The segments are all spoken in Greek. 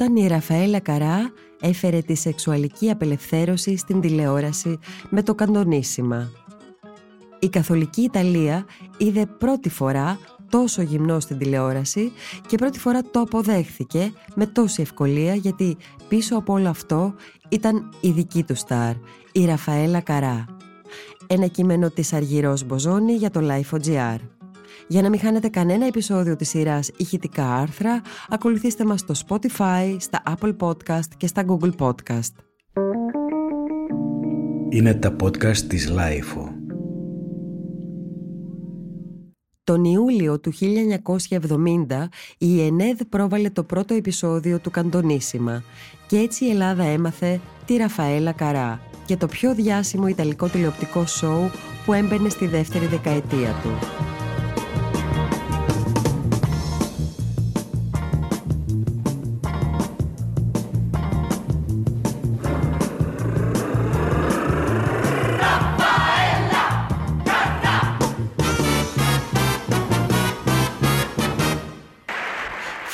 όταν η Ραφαέλα Καρά έφερε τη σεξουαλική απελευθέρωση στην τηλεόραση με το καντονίσιμα. Η καθολική Ιταλία είδε πρώτη φορά τόσο γυμνό στην τηλεόραση και πρώτη φορά το αποδέχθηκε με τόση ευκολία γιατί πίσω από όλο αυτό ήταν η δική του στάρ, η Ραφαέλα Καρά. Ένα κείμενο της Αργυρός Μποζόνη για το Life.gr. Για να μην χάνετε κανένα επεισόδιο της σειράς ηχητικά άρθρα, ακολουθήστε μας στο Spotify, στα Apple Podcast και στα Google Podcast. Είναι τα podcast της Lifeo. Τον Ιούλιο του 1970 η ΕΝΕΔ πρόβαλε το πρώτο επεισόδιο του Καντονίσιμα και έτσι η Ελλάδα έμαθε τη Ραφαέλα Καρά και το πιο διάσημο ιταλικό τηλεοπτικό σοου που έμπαινε στη δεύτερη δεκαετία του.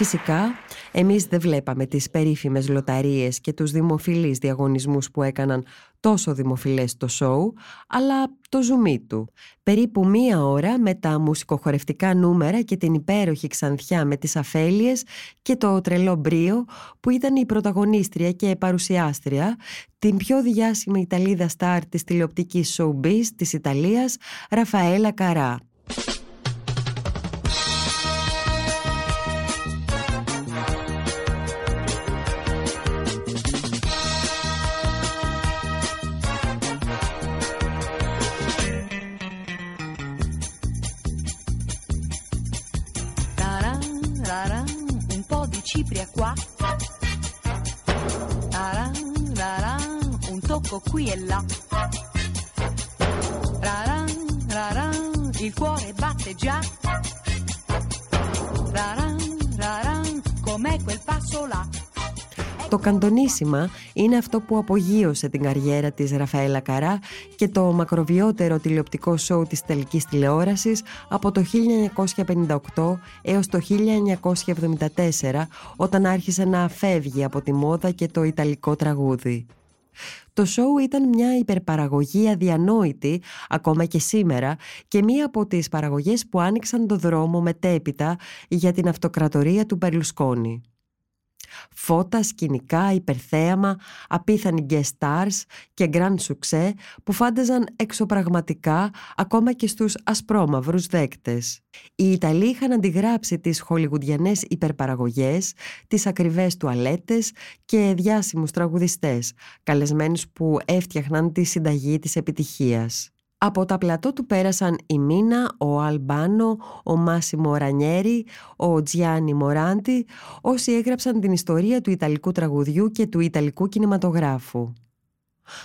Φυσικά, εμείς δεν βλέπαμε τις περίφημες λοταρίες και τους δημοφιλείς διαγωνισμούς που έκαναν τόσο δημοφιλές το σοου, αλλά το ζουμί του. Περίπου μία ώρα με τα μουσικοχορευτικά νούμερα και την υπέροχη ξανθιά με τις αφέλειες και το τρελό μπρίο που ήταν η πρωταγωνίστρια και παρουσιάστρια, την πιο διάσημη Ιταλίδα στάρ της τηλεοπτικής showbiz της Ιταλίας, Ραφαέλα Καρά. Qui e là. Raran, raran, il cuore batte già. Raran, raran, com'è quel passo là; Το καντονίσιμα είναι αυτό που απογείωσε την καριέρα της Ραφαέλα Καρά και το μακροβιότερο τηλεοπτικό σοου της τελικής τηλεόρασης από το 1958 έως το 1974 όταν άρχισε να φεύγει από τη μόδα και το ιταλικό τραγούδι. Το σοου ήταν μια υπερπαραγωγή αδιανόητη ακόμα και σήμερα και μία από τις παραγωγές που άνοιξαν το δρόμο μετέπειτα για την αυτοκρατορία του Περλουσκόνη. Φώτα, σκηνικά, υπερθέαμα, απίθανοι guest stars και grand succès που φάνταζαν εξωπραγματικά ακόμα και στους ασπρόμαυρους δέκτες. Οι Ιταλοί είχαν αντιγράψει τις χολιγουντιανές υπερπαραγωγές, τις ακριβές τουαλέτες και διάσημους τραγουδιστές, καλεσμένους που έφτιαχναν τη συνταγή της επιτυχίας. Από τα πλατό του πέρασαν η Μίνα, ο Αλμπάνο, ο Μάσιμο Ρανιέρι, ο Τζιάνι Μοράντι, όσοι έγραψαν την ιστορία του Ιταλικού τραγουδιού και του Ιταλικού κινηματογράφου.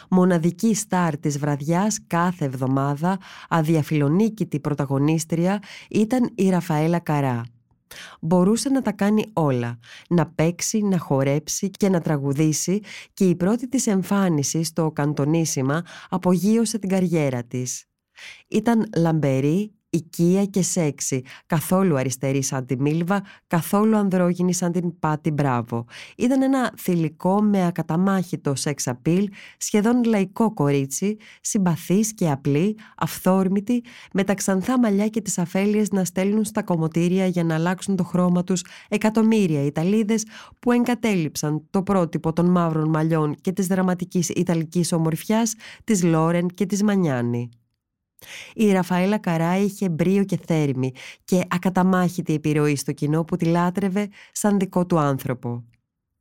Μοναδική στάρ της βραδιάς κάθε εβδομάδα, αδιαφιλονίκητη πρωταγωνίστρια, ήταν η Ραφαέλα Καρά. Μπορούσε να τα κάνει όλα, να παίξει, να χορέψει και να τραγουδήσει και η πρώτη της εμφάνισης στο καντονίσιμα απογείωσε την καριέρα της. Ήταν λαμπερή, οικία και σεξι, καθόλου αριστερή σαν τη Μίλβα, καθόλου ανδρόγυνη σαν την Πάτη Μπράβο. Ήταν ένα θηλυκό με ακαταμάχητο σεξ απίλ, σχεδόν λαϊκό κορίτσι, συμπαθής και απλή, αυθόρμητη, με τα ξανθά μαλλιά και τις αφέλειες να στέλνουν στα κομμωτήρια για να αλλάξουν το χρώμα τους εκατομμύρια Ιταλίδες που εγκατέλειψαν το πρότυπο των μαύρων μαλλιών και της δραματικής Ιταλικής ομορφιάς της Λόρεν και της Μανιάνη. Η Ραφαέλα Καρά είχε μπρίο και θέρμη και ακαταμάχητη επιρροή στο κοινό που τη λάτρευε σαν δικό του άνθρωπο.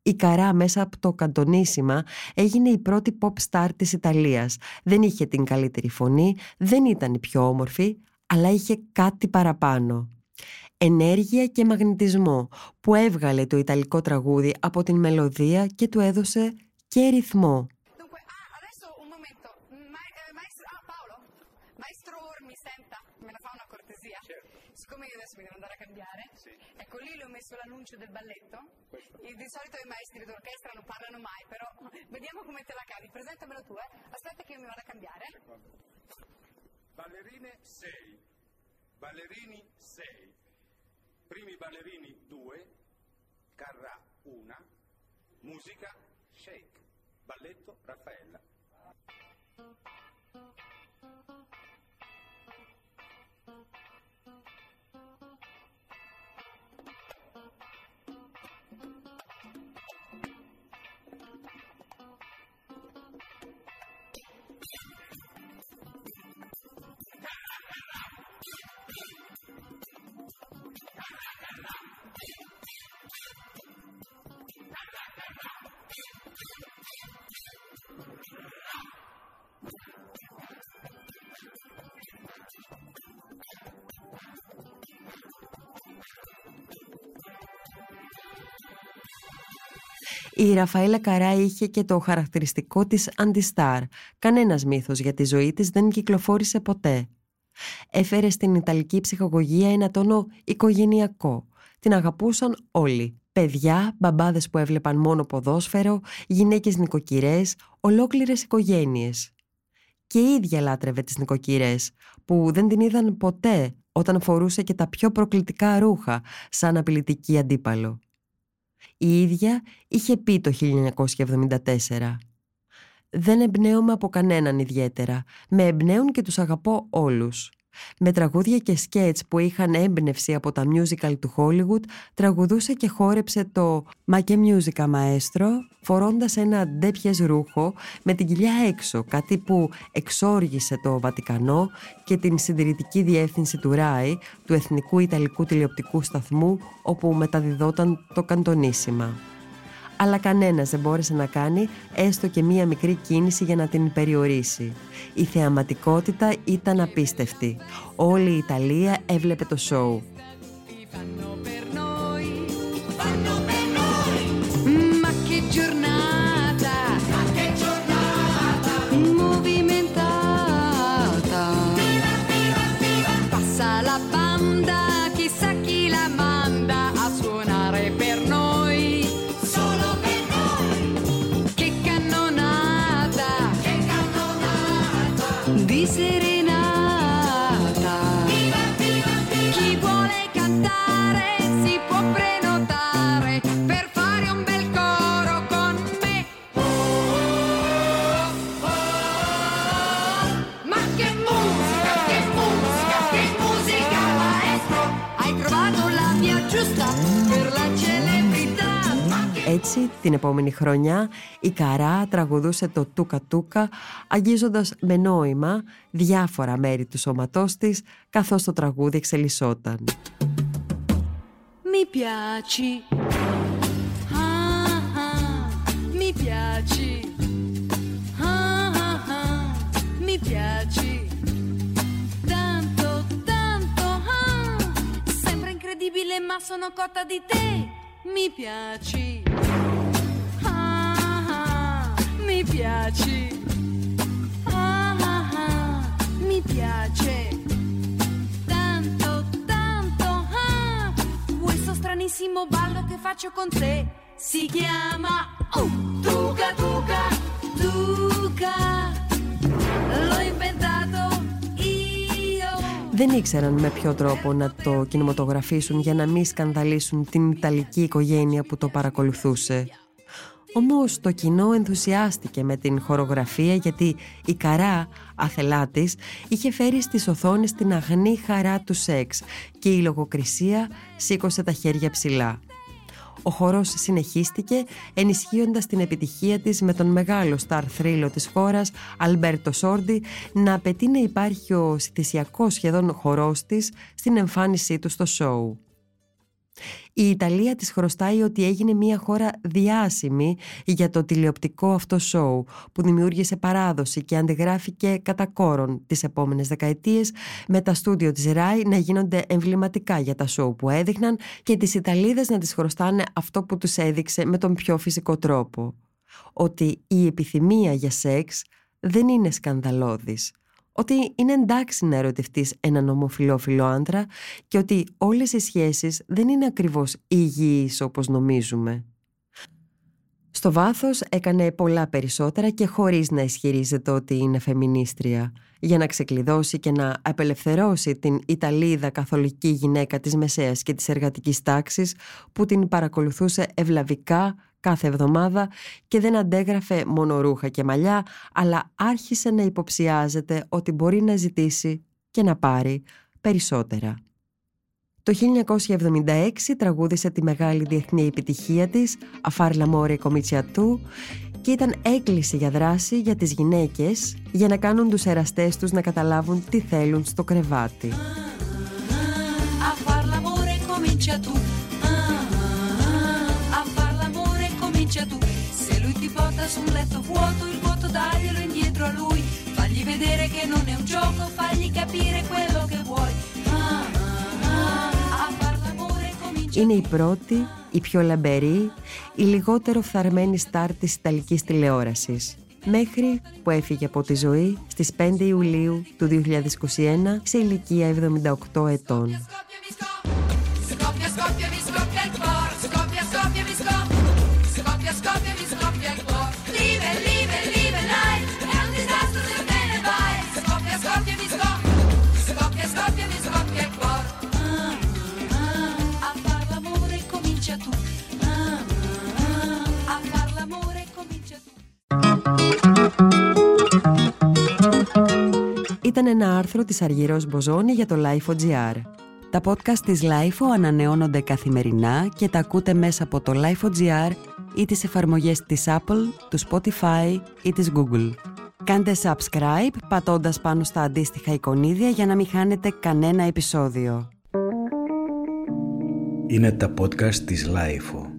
Η Καρά μέσα από το καντονίσιμα έγινε η πρώτη pop star της Ιταλίας. Δεν είχε την καλύτερη φωνή, δεν ήταν η πιο όμορφη, αλλά είχε κάτι παραπάνω. Ενέργεια και μαγνητισμό που έβγαλε το Ιταλικό τραγούδι από την μελωδία και του έδωσε και ρυθμό. Messo l'annuncio del balletto. E di solito i maestri d'orchestra non parlano mai, però vediamo come te la cavi. Presentamelo tu, eh. Aspetta che io mi vado a cambiare. Ballerine 6. Ballerini 6. Primi ballerini 2. Carrà 1. Musica Shake. Balletto Raffaella. Η Ραφαέλα Καρά είχε και το χαρακτηριστικό της αντιστάρ. Κανένας μύθος για τη ζωή της δεν κυκλοφόρησε ποτέ. Έφερε στην Ιταλική ψυχαγωγία ένα τόνο οικογενειακό. Την αγαπούσαν όλοι. Παιδιά, μπαμπάδες που έβλεπαν μόνο ποδόσφαιρο, γυναίκες νοικοκυρές, ολόκληρες οικογένειες. Και η ίδια λάτρευε τις νοικοκυρές, που δεν την είδαν ποτέ όταν φορούσε και τα πιο προκλητικά ρούχα, σαν απειλητική αντίπαλο. Η ίδια είχε πει το 1974 «Δεν εμπνέομαι από κανέναν ιδιαίτερα. Με εμπνέουν και τους αγαπώ όλους». Με τραγούδια και σκέτς που είχαν έμπνευση από τα musical του Hollywood, τραγουδούσε και χόρεψε το «Μα και musica maestro» φορώντας ένα ντέπιες ρούχο με την κοιλιά έξω, κάτι που εξόργησε το Βατικανό και την συντηρητική διεύθυνση του ΡΑΙ, του Εθνικού Ιταλικού Τηλεοπτικού Σταθμού, όπου μεταδιδόταν το καντονίσιμα αλλά κανένας δεν μπόρεσε να κάνει έστω και μία μικρή κίνηση για να την περιορίσει. Η θεαματικότητα ήταν απίστευτη. Όλη η Ιταλία έβλεπε το σοου. di serenata. Viva, viva, viva. Chi vuole cantare si può prenotare per fare un bel coro con me. Ma che musica, che musica, che musica maestro! Hai trovato la via giusta per la città. Έτσι, την επόμενη χρονιά, η Καρά τραγουδούσε το «Τούκα Τούκα», αγγίζοντας με νόημα διάφορα μέρη του σώματός της, καθώς το τραγούδι εξελισσόταν. Mi piaci, ah, ah, mi piaci, ah, ah, ah, mi piaci, tanto, tanto, ah, sembra incredibile ma sono cotta di te, mi piaci. Δεν ήξεραν με ποιο τρόπο να το κινηματογραφήσουν για να μην σκανδαλίσουν την Ιταλική οικογένεια που το παρακολουθούσε. Όμως το κοινό ενθουσιάστηκε με την χορογραφία γιατί η καρά αθελά της είχε φέρει στις οθόνες την αγνή χαρά του σεξ και η λογοκρισία σήκωσε τα χέρια ψηλά. Ο χορός συνεχίστηκε ενισχύοντας την επιτυχία της με τον μεγάλο στάρ θρύλο της χώρας Αλμπέρτο Σόρντι να απαιτεί να υπάρχει ο συνθησιακός σχεδόν χορός της στην εμφάνισή του στο σοου. Η Ιταλία της χρωστάει ότι έγινε μια χώρα διάσημη για το τηλεοπτικό αυτό σοου που δημιούργησε παράδοση και αντιγράφηκε κατά κόρον τις επόμενες δεκαετίες με τα στούντιο της ΡΑΙ να γίνονται εμβληματικά για τα σοου που έδειχναν και τις Ιταλίδες να τις χρωστάνε αυτό που τους έδειξε με τον πιο φυσικό τρόπο. Ότι η επιθυμία για σεξ δεν είναι σκανδαλώδης ότι είναι εντάξει να ερωτευτείς έναν ομοφιλόφιλο άντρα και ότι όλες οι σχέσεις δεν είναι ακριβώς υγιείς όπως νομίζουμε. Στο βάθος έκανε πολλά περισσότερα και χωρίς να ισχυρίζεται ότι είναι φεμινίστρια για να ξεκλειδώσει και να απελευθερώσει την Ιταλίδα καθολική γυναίκα της Μεσαίας και της εργατικής τάξης που την παρακολουθούσε ευλαβικά κάθε εβδομάδα και δεν αντέγραφε μόνο ρούχα και μαλλιά, αλλά άρχισε να υποψιάζεται ότι μπορεί να ζητήσει και να πάρει περισσότερα. Το 1976 τραγούδισε τη μεγάλη διεθνή επιτυχία της «Αφάρ Μόρε Κομιτσιατού» και ήταν έκκληση για δράση για τις γυναίκες για να κάνουν τους εραστές τους να καταλάβουν τι θέλουν στο κρεβάτι. Είναι η πρώτη, η πιο λαμπερή, η λιγότερο φθαρμένη στάρ της Ιταλικής τηλεόρασης. Μέχρι που έφυγε από τη ζωή στις 5 Ιουλίου του 2021 σε ηλικία 78 ετών. Ήταν ένα άρθρο της Αργυρός Μποζόνη για το LifeOGR. Τα podcast της LifeO ανανεώνονται καθημερινά και τα ακούτε μέσα από το LifeOGR ή τις εφαρμογές της Apple, του Spotify ή της Google. Κάντε subscribe πατώντας πάνω στα αντίστοιχα εικονίδια για να μην χάνετε κανένα επεισόδιο. Είναι τα podcast της LifeO.